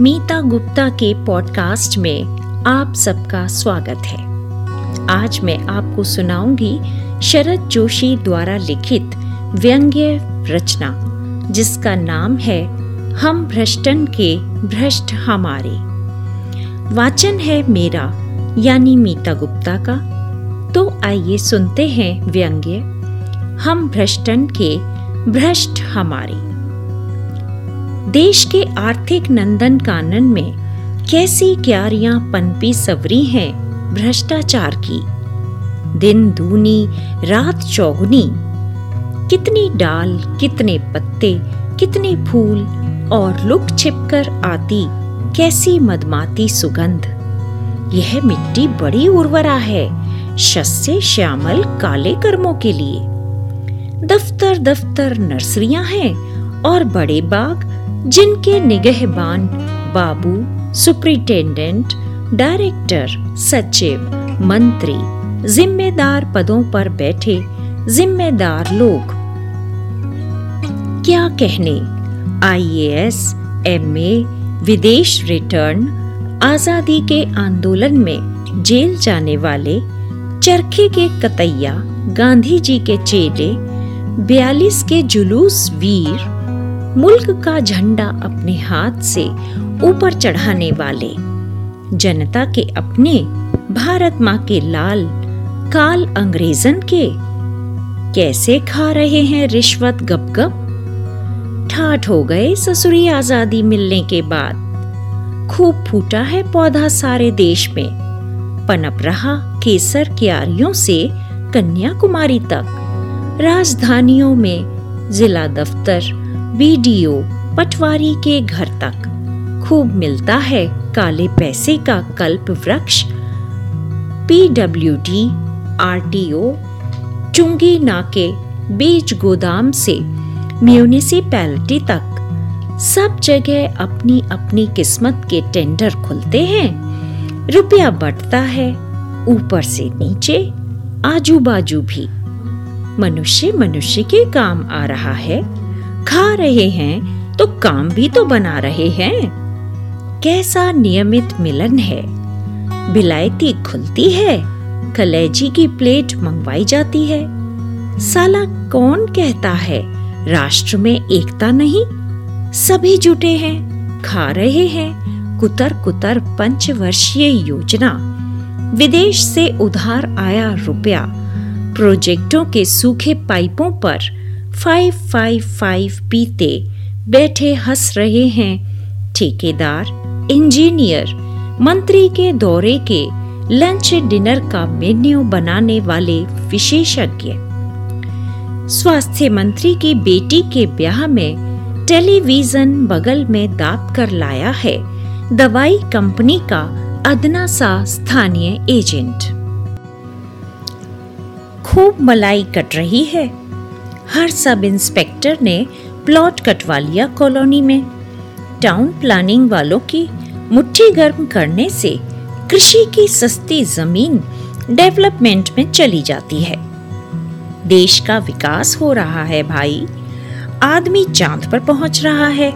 मीता गुप्ता के पॉडकास्ट में आप सबका स्वागत है। आज मैं आपको सुनाऊँगी शरद जोशी द्वारा लिखित व्यंग्य रचना, जिसका नाम है हम भ्रष्टन के भ्रष्ट हमारे। वाचन है मेरा, यानी मीता गुप्ता का। तो आइए सुनते हैं व्यंग्य, हम भ्रष्टन के भ्रष्ट हमारे। देश के आर्थिक नंदन कानन में कैसी क्यारियाँ पनपी सवरी हैं भ्रष्टाचार की। दिन दूनी, रात चौगुनी। कितनी डाल, कितने पत्ते, कितने फूल और लुक छिपकर आती कैसी मदमाती सुगंध। यह मिट्टी बड़ी उर्वरा है, शस्य श्यामल काले कर्मों के लिए। दफ्तर दफ्तर नर्सरियाँ हैं और बड़े बाग जिनके निगहबान बाबू सुप्रिंटेंडेंट डायरेक्टर सचिव मंत्री जिम्मेदार पदों पर बैठे जिम्मेदार लोग। क्या कहने? आईएएस, एमए, विदेश रिटर्न आज़ादी के आंदोलन में जेल जाने वाले चरखे के कतैया गांधी जी के चेले बयालीस के जुलूस वीर मुल्क का झंडा अपने हाथ से ऊपर चढ़ाने वाले। जनता के अपने, भारत माँ के लाल, काल अंग्रेजन के। कैसे खा रहे हैं रिश्वत गप गप ठाठ हो गए ससुरी आज़ादी मिलने के बाद। खूब फूटा है पौधा सारे देश में। पनप रहा केसर क्यारियों से कन्याकुमारी तक। राजधानियों में जिला दफ्तर बीडीओ पटवारी के घर तक। खूब मिलता है काले पैसे का कल्प वृक्ष। पीडब्ल्यूडी, आरटीओ, चुंगी नाके बीज गोदाम से म्यूनिसिपैलिटी तक। सब जगह अपनी अपनी किस्मत के टेंडर खुलते हैं। रुपया बढ़ता है ऊपर से नीचे आजू बाजू भी। मनुष्य मनुष्य के काम आ रहा है। खा रहे हैं तो काम भी तो बना रहे हैं। कैसा नियमित मिलन है। बिलायती खुलती है, कलेजी की प्लेट मंगवाई जाती है। साला कौन कहता है, राष्ट्र में एकता नहीं? सभी जुटे हैं, खा रहे हैं कुतर कुतर पंचवर्षीय योजना। विदेश से उधार आया रुपया, प्रोजेक्टों के सूखे पाइपों पर फाइव फाइव फाइव पीते बैठे हंस रहे हैं। ठेकेदार इंजीनियर मंत्री के दौरे के लंच डिनर का मेन्यू बनाने वाले विशेषज्ञ। स्वास्थ्य मंत्री की बेटी के ब्याह में टेलीविज़न बगल में दाप कर लाया है। दवाई कंपनी का अदना सा स्थानीय एजेंट खूब मलाई कट रही है। हर सब इंस्पेक्टर ने प्लॉट कटवा लिया कॉलोनी में। टाउन प्लानिंग वालों की मुट्ठी गर्म करने से कृषि की सस्ती ज़मीन डेवलपमेंट में चली जाती है। देश का विकास हो रहा है भाई। आदमी चाँद पर पहुँच रहा है।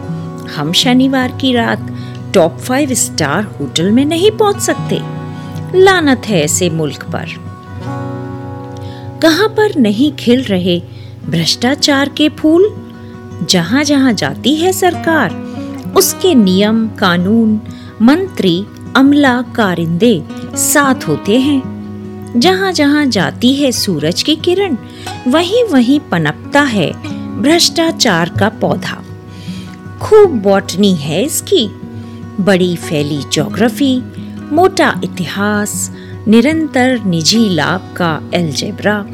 हम शनिवार की रात टॉप फाइव स्टार होटल में नहीं पहुँच सकते। लानत है ऐसे मुल्क पर। कहाँ पर नहीं खिल रहे भ्रष्टाचार के फूल, जहाँ जहाँ जाती है सरकार, उसके नियम, कानून, मंत्री अमला कारिंदे साथ होते हैं। जहाँ जहाँ जाती है सूरज की किरण, वहीं वहीं पनपता है भ्रष्टाचार का पौधा। खूब बॉटनी है इसकी। बड़ी फैली ज्योग्राफी, मोटा इतिहास, निरंतर निजी लाभ का एल्जेब्रा,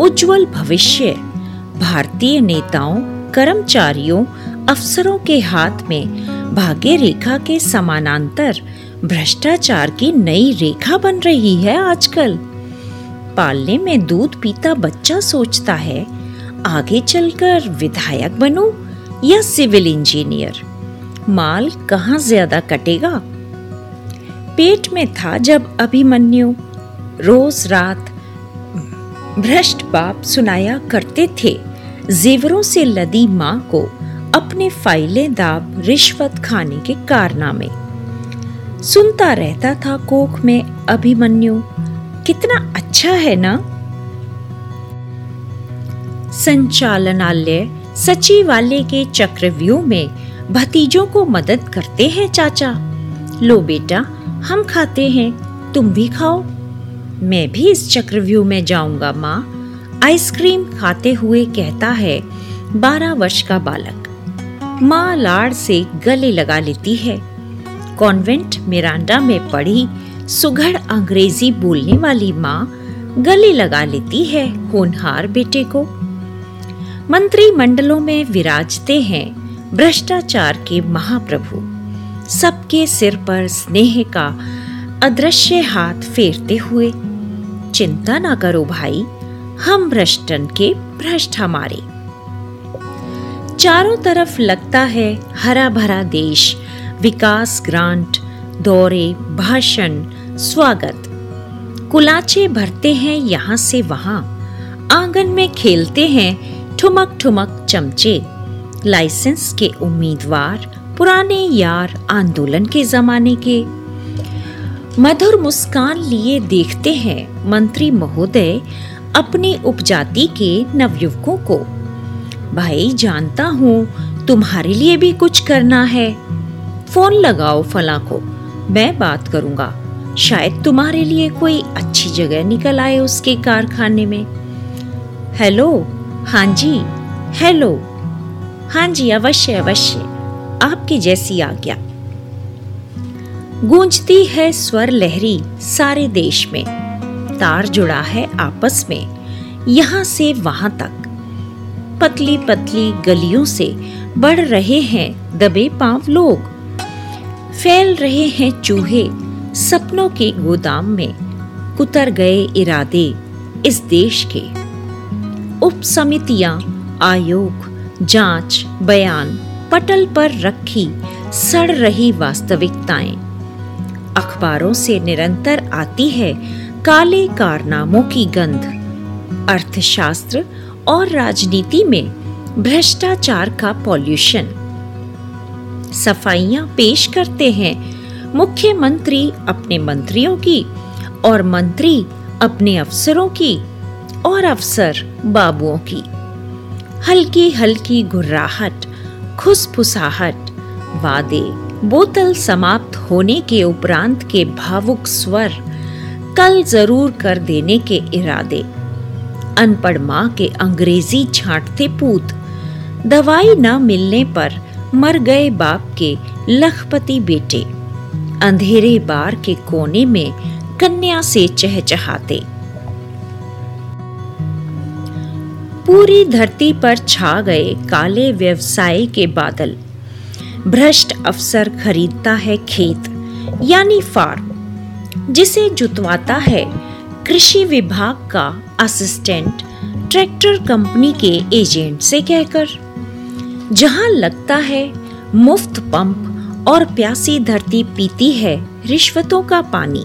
उज्जवल भविष्य। भारतीय नेताओं, कर्मचारियों, अफसरों के हाथ में भाग्य रेखा के समानांतर भ्रष्टाचार की नई रेखा बन रही है आजकल। पालने में दूध पीता बच्चा सोचता है, आगे चलकर विधायक बनूं या सिविल इंजीनियर? माल कहाँ ज़्यादा कटेगा? पेट में था जब अभिमन्यु। रोज रात भ्रष्ट बाप सुनाया करते थे। जेवरों से लदी माँ को अपने फाइलें दाब रिश्वत खाने के कारनामे। सुनता रहता था कोख में, अभिमन्यु, कितना अच्छा है ना? संचालनालय सचिवालय के चक्रव्यूह में भतीजों को मदद करते हैं चाचा। लो बेटा, हम खाते हैं, तुम भी खाओ। मैं भी इस चक्रव्यूह में जाऊँगा माँ। आइसक्रीम खाते हुए कहता है, बारह वर्ष का बालक। माँ लाड़ से गले लगा लेती है। कॉन्वेंट मिरांडा में पढ़ी सुघड़ अंग्रेज़ी बोलने वाली माँ गले लगा लेती है होनहार बेटे को। मंत्रिमंडलों में विराजते हैं भ्रष्टाचार के महाप्रभु। सबके सिर पर स्नेह का अदृश्य हाथ फेरते हुए। चिंता ना करो भाई हम भ्रष्टन के भ्रष्ट हमारे। चारों तरफ़ लगता है हरा भरा देश, विकास ग्रांट, दौरे, भाषण, स्वागत। कुलाचे भरते हैं यहाँ से वहाँ। आँगन में खेलते हैं ठुमक ठुमक चमचे। लाइसेंस के उम्मीदवार, पुराने यार आंदोलन के जमाने के। मधुर मुस्कान लिए देखते हैं मंत्री महोदय अपनी उपजाति के नवयुवकों को। भाई, जानता हूँ तुम्हारे लिए भी कुछ करना है। फ़ोन लगाओ फला को। मैं बात करूँगा। शायद तुम्हारे लिए कोई अच्छी जगह निकल आए उसके कारखाने में। हेलो? हाँ जी। हेलो। हाँ जी, अवश्य अवश्य। आपकी जैसी आज्ञा। गूंजती है स्वर लहरी सारे देश में। तार जुड़ा है आपस में। यहाँ से वहाँ तक। पतली पतली गलियों से बढ़ रहे हैं दबे पाँव लोग। फैल रहे हैं चूहे सपनों के गोदाम में। कुतर गए इरादे इस देश के। उप समितियाँ आयोग, जाँच, बयान, पटल पर रखी सड़ रही वास्तविकताएँ। अखबारों से निरंतर आती है काले कारनामों की गंध। अर्थशास्त्र और राजनीति में भ्रष्टाचार का पॉल्यूशन। सफाइयाँ पेश करते हैं मुख्यमंत्री अपने मंत्रियों की और मंत्री अपने अफसरों की और अफसर बाबुओं की। हल्की हल्की घुर्राहट खुसफुसाहट, वादे, बोतल समाप्त होने के उपरांत के भावुक स्वर कल ज़रूर कर देने के इरादे। अनपढ़ माँ के अंग्रेज़ी छांटते पूत। दवाई न मिलने पर मर गए बाप के लखपति बेटे। अंधेरे बार के कोने में कन्या से चहचहाते। पूरी धरती पर छा गए काले व्यवसाय के बादल। भ्रष्ट अफसर खरीदता है खेत, यानी फार्म। जिसे जुतवाता है। कृषि विभाग का असिस्टेंट ट्रैक्टर कंपनी के एजेंट से कहकर, जहाँ लगता है मुफ़्त पंप और प्यासी धरती पीती है रिश्वतों का पानी,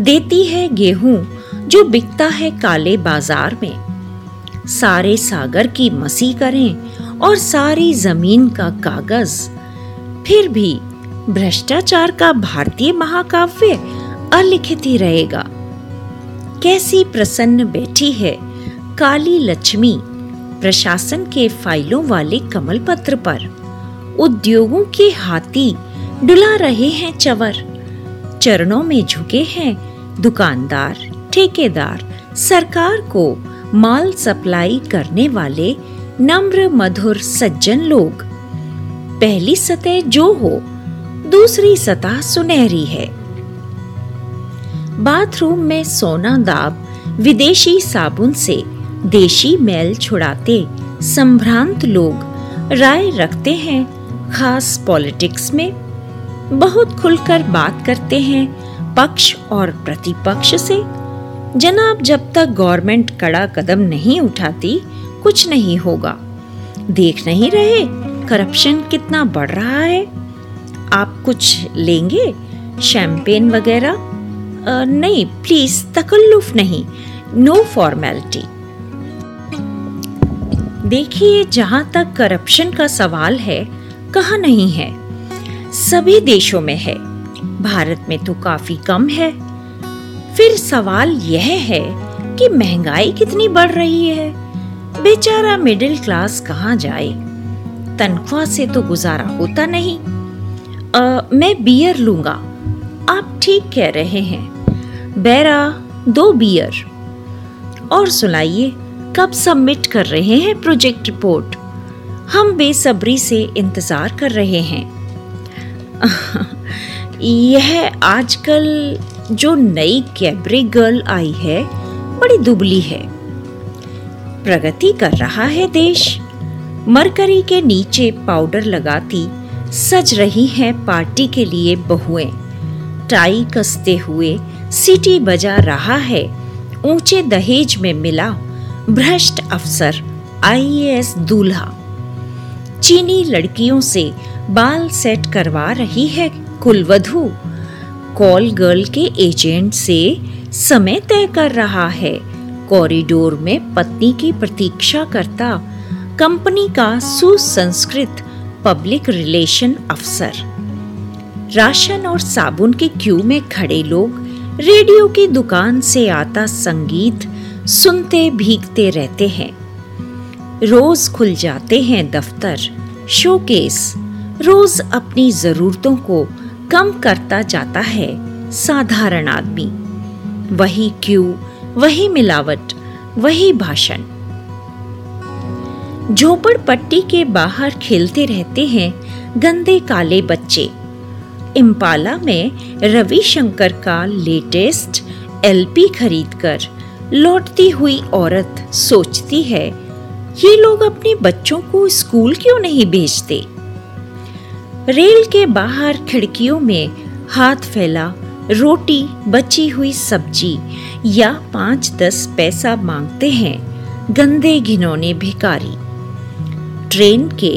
देती है गेहूँ जो बिकता है काले बाज़ार में। सारे सागर की मसी करें और सारी ज़मीन का कागज़। फिर भी भ्रष्टाचार का भारतीय महाकाव्य अलिखित ही रहेगा। कैसी प्रसन्न बैठी है काली लक्ष्मी प्रशासन के फाइलों वाले कमल पत्र पर। उद्योगों के हाथी डुला रहे हैं चवर। चरणों में झुके हैं दुकानदार, ठेकेदार, सरकार को माल सप्लाई करने वाले नम्र, मधुर, सज्जन लोग। पहली सतह जो हो, दूसरी सतह सुनहरी है। बाथरूम में सोना दाब, विदेशी साबुन से देशी मैल छुड़ाते संभ्रांत लोग राय रखते हैं खास पॉलिटिक्स में। बहुत खुलकर बात करते हैं पक्ष और प्रतिपक्ष से। जनाब, जब तक गवर्नमेंट कड़ा कदम नहीं उठाती, कुछ नहीं होगा। देख नहीं रहे, करप्शन कितना बढ़ रहा है। आप कुछ लेंगे? शैम्पेन वगैरह? नहीं प्लीज़ तकल्लुफ नहीं नो फॉर्मेलिटी देखिए जहाँ तक करप्शन का सवाल है कहा नहीं है? सभी देशों में है। भारत में तो काफ़ी कम है। फिर सवाल यह है कि महँगाई कितनी बढ़ रही है? बेचारा मिडिल क्लास कहाँ जाए? तनख्वाह से तो गुजारा होता नहीं। आ, मैं बियर लूँगा। आप ठीक कह रहे हैं। बैरा, दो बियर और सुनाइए, कब सबमिट कर रहे हैं प्रोजेक्ट रिपोर्ट हम बेसब्री से इंतज़ार कर रहे हैं। यह आजकल जो नई कैबरे गर्ल आई है, बड़ी दुबली है। प्रगति कर रहा है देश। मरकरी के नीचे पाउडर लगाती सज रही हैं पार्टी के लिए बहुएँ। टाई कसते हुए सीटी बजा रहा है। ऊँचे दहेज में मिला भ्रष्ट अफसर, आईएएस दूल्हा। चीनी लड़कियों से बाल सेट करवा रही है कुलवधु। कॉल गर्ल के एजेंट से समय तय कर रहा है। कॉरिडोर में पत्नी की प्रतीक्षा करता कंपनी का सुसंस्कृत पब्लिक रिलेशन अफसर। राशन और साबुन के क्यू में खड़े लोग रेडियो की दुकान से आता संगीत सुनते भीगते रहते हैं। रोज खुल जाते हैं दफ्तर, शोकेस। रोज अपनी जरूरतों को कम करता जाता है साधारण आदमी। वही क्यू, वही मिलावट, वही भाषण। झोपड़पट्टी के बाहर खेलते रहते हैं गंदे काले बच्चे। इम्पाला में रविशंकर का लेटेस्ट एलपी खरीदकर लौटती हुई औरत सोचती है, ये लोग अपने बच्चों को स्कूल क्यों नहीं भेजते? रेल के बाहर खिड़कियों में हाथ फैला रोटी, बची हुई सब्ज़ी या पाँच दस पैसा मांगते हैं गंदे घिनौने भिकारी ट्रेन के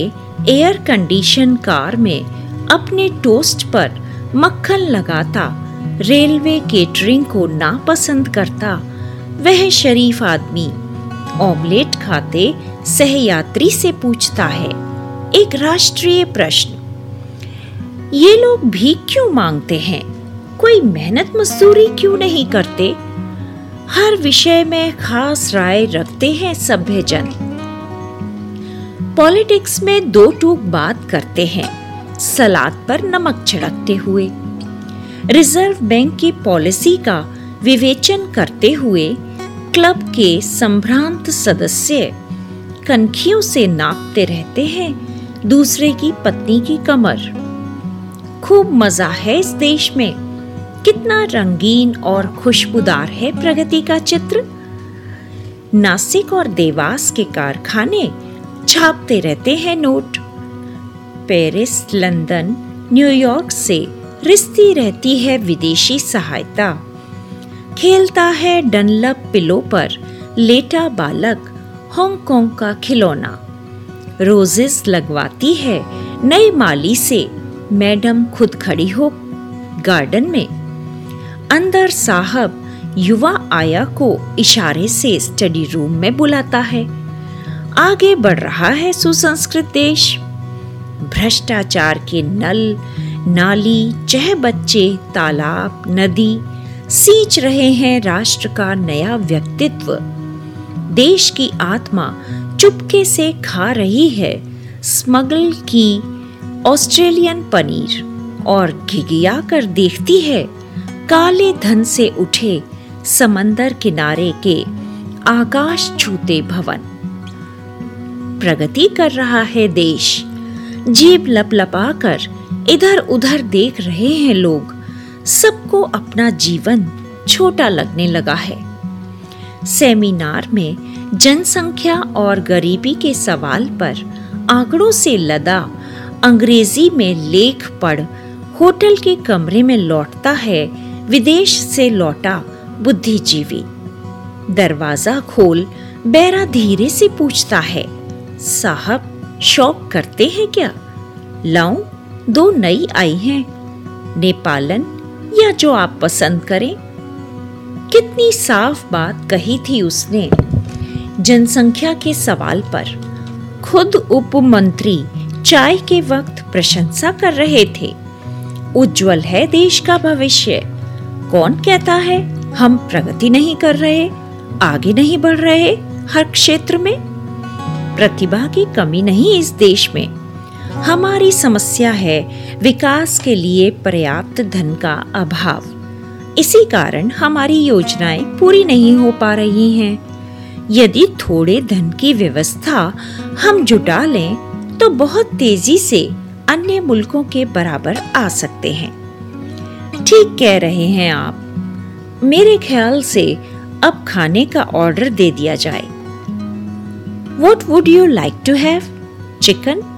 एयर कंडीशन कार में अपने टोस्ट पर मक्खन लगाता, रेलवे केटरिंग को नापसंद करता। वह शरीफ आदमी ऑमलेट खाते सहयात्री से पूछता है, एक राष्ट्रीय प्रश्न। ये लोग भीख क्यों मांगते हैं? कोई मेहनत मजदूरी क्यों नहीं करते? हर विषय में खास राय रखते हैं सभ्य जन पॉलिटिक्स में दो टूक बात करते हैं। सलाद पर नमक छिड़कते हुए। रिज़र्व बैंक की पॉलिसी का विवेचन करते हुए क्लब के संभ्रांत सदस्य कनखियों से नापते रहते हैं दूसरे की पत्नी की कमर। खूब मज़ा है इस देश में। कितना रंगीन और खुशबूदार है प्रगति का चित्र। नासिक और देवास के कारखाने छापते रहते हैं नोट। पेरिस, लंदन न्यूयॉर्क से रिश्ती रहती है विदेशी सहायता। खेलता है डनलप पिलो पर, लेटा बालक हांगकांग का खिलौना। रोजेस लगवाती है नई माली से, मैडम खुद खड़ी हो गार्डन में। अंदर साहब युवा आया को इशारे से स्टडी रूम में बुलाता है। आगे बढ़ रहा है सुसंस्कृत देश। भ्रष्टाचार के नल, नाली, चह बच्चे, तालाब, नदी सींच रहे हैं राष्ट्र का नया व्यक्तित्व। देश की आत्मा चुपके से खा रही है स्मगल की ऑस्ट्रेलियन पनीर और घिघिया कर देखती है काले धन से उठे समंदर किनारे के आकाश छूते भवन। प्रगति कर रहा है देश। जीप लपलपा कर इधर उधर देख रहे हैं लोग। सबको अपना जीवन छोटा लगने लगा है। सेमिनार में जनसंख्या और गरीबी के सवाल पर आंकड़ों से लदा अंग्रेज़ी में लेख पढ़ होटल के कमरे में लौटता है, विदेश से लौटा बुद्धिजीवी। दरवाज़ा खोल बैरा धीरे से पूछता है, साहब शौक करते हैं क्या? लाऊं दो नई आई हैं। नेपालन, या जो आप पसंद करें। कितनी साफ़ बात कही थी उसने जनसंख्या के सवाल पर। खुद उप मंत्री चाय के वक्त प्रशंसा कर रहे थे। उज्जवल है देश का भविष्य। कौन कहता है, हम प्रगति नहीं कर रहे, आगे नहीं बढ़ रहे हर क्षेत्र में? प्रतिभा की कमी नहीं इस देश में। हमारी समस्या है विकास के लिए पर्याप्त धन का अभाव। इसी कारण हमारी योजनाएँ पूरी नहीं हो पा रही हैं। यदि थोड़े धन की व्यवस्था हम जुटा लें तो बहुत तेज़ी से अन्य मुल्कों के बराबर आ सकते हैं। ठीक कह रहे हैं आप। मेरे ख्याल से अब खाने का ऑर्डर दे दिया जाए। What would you like to have? Chicken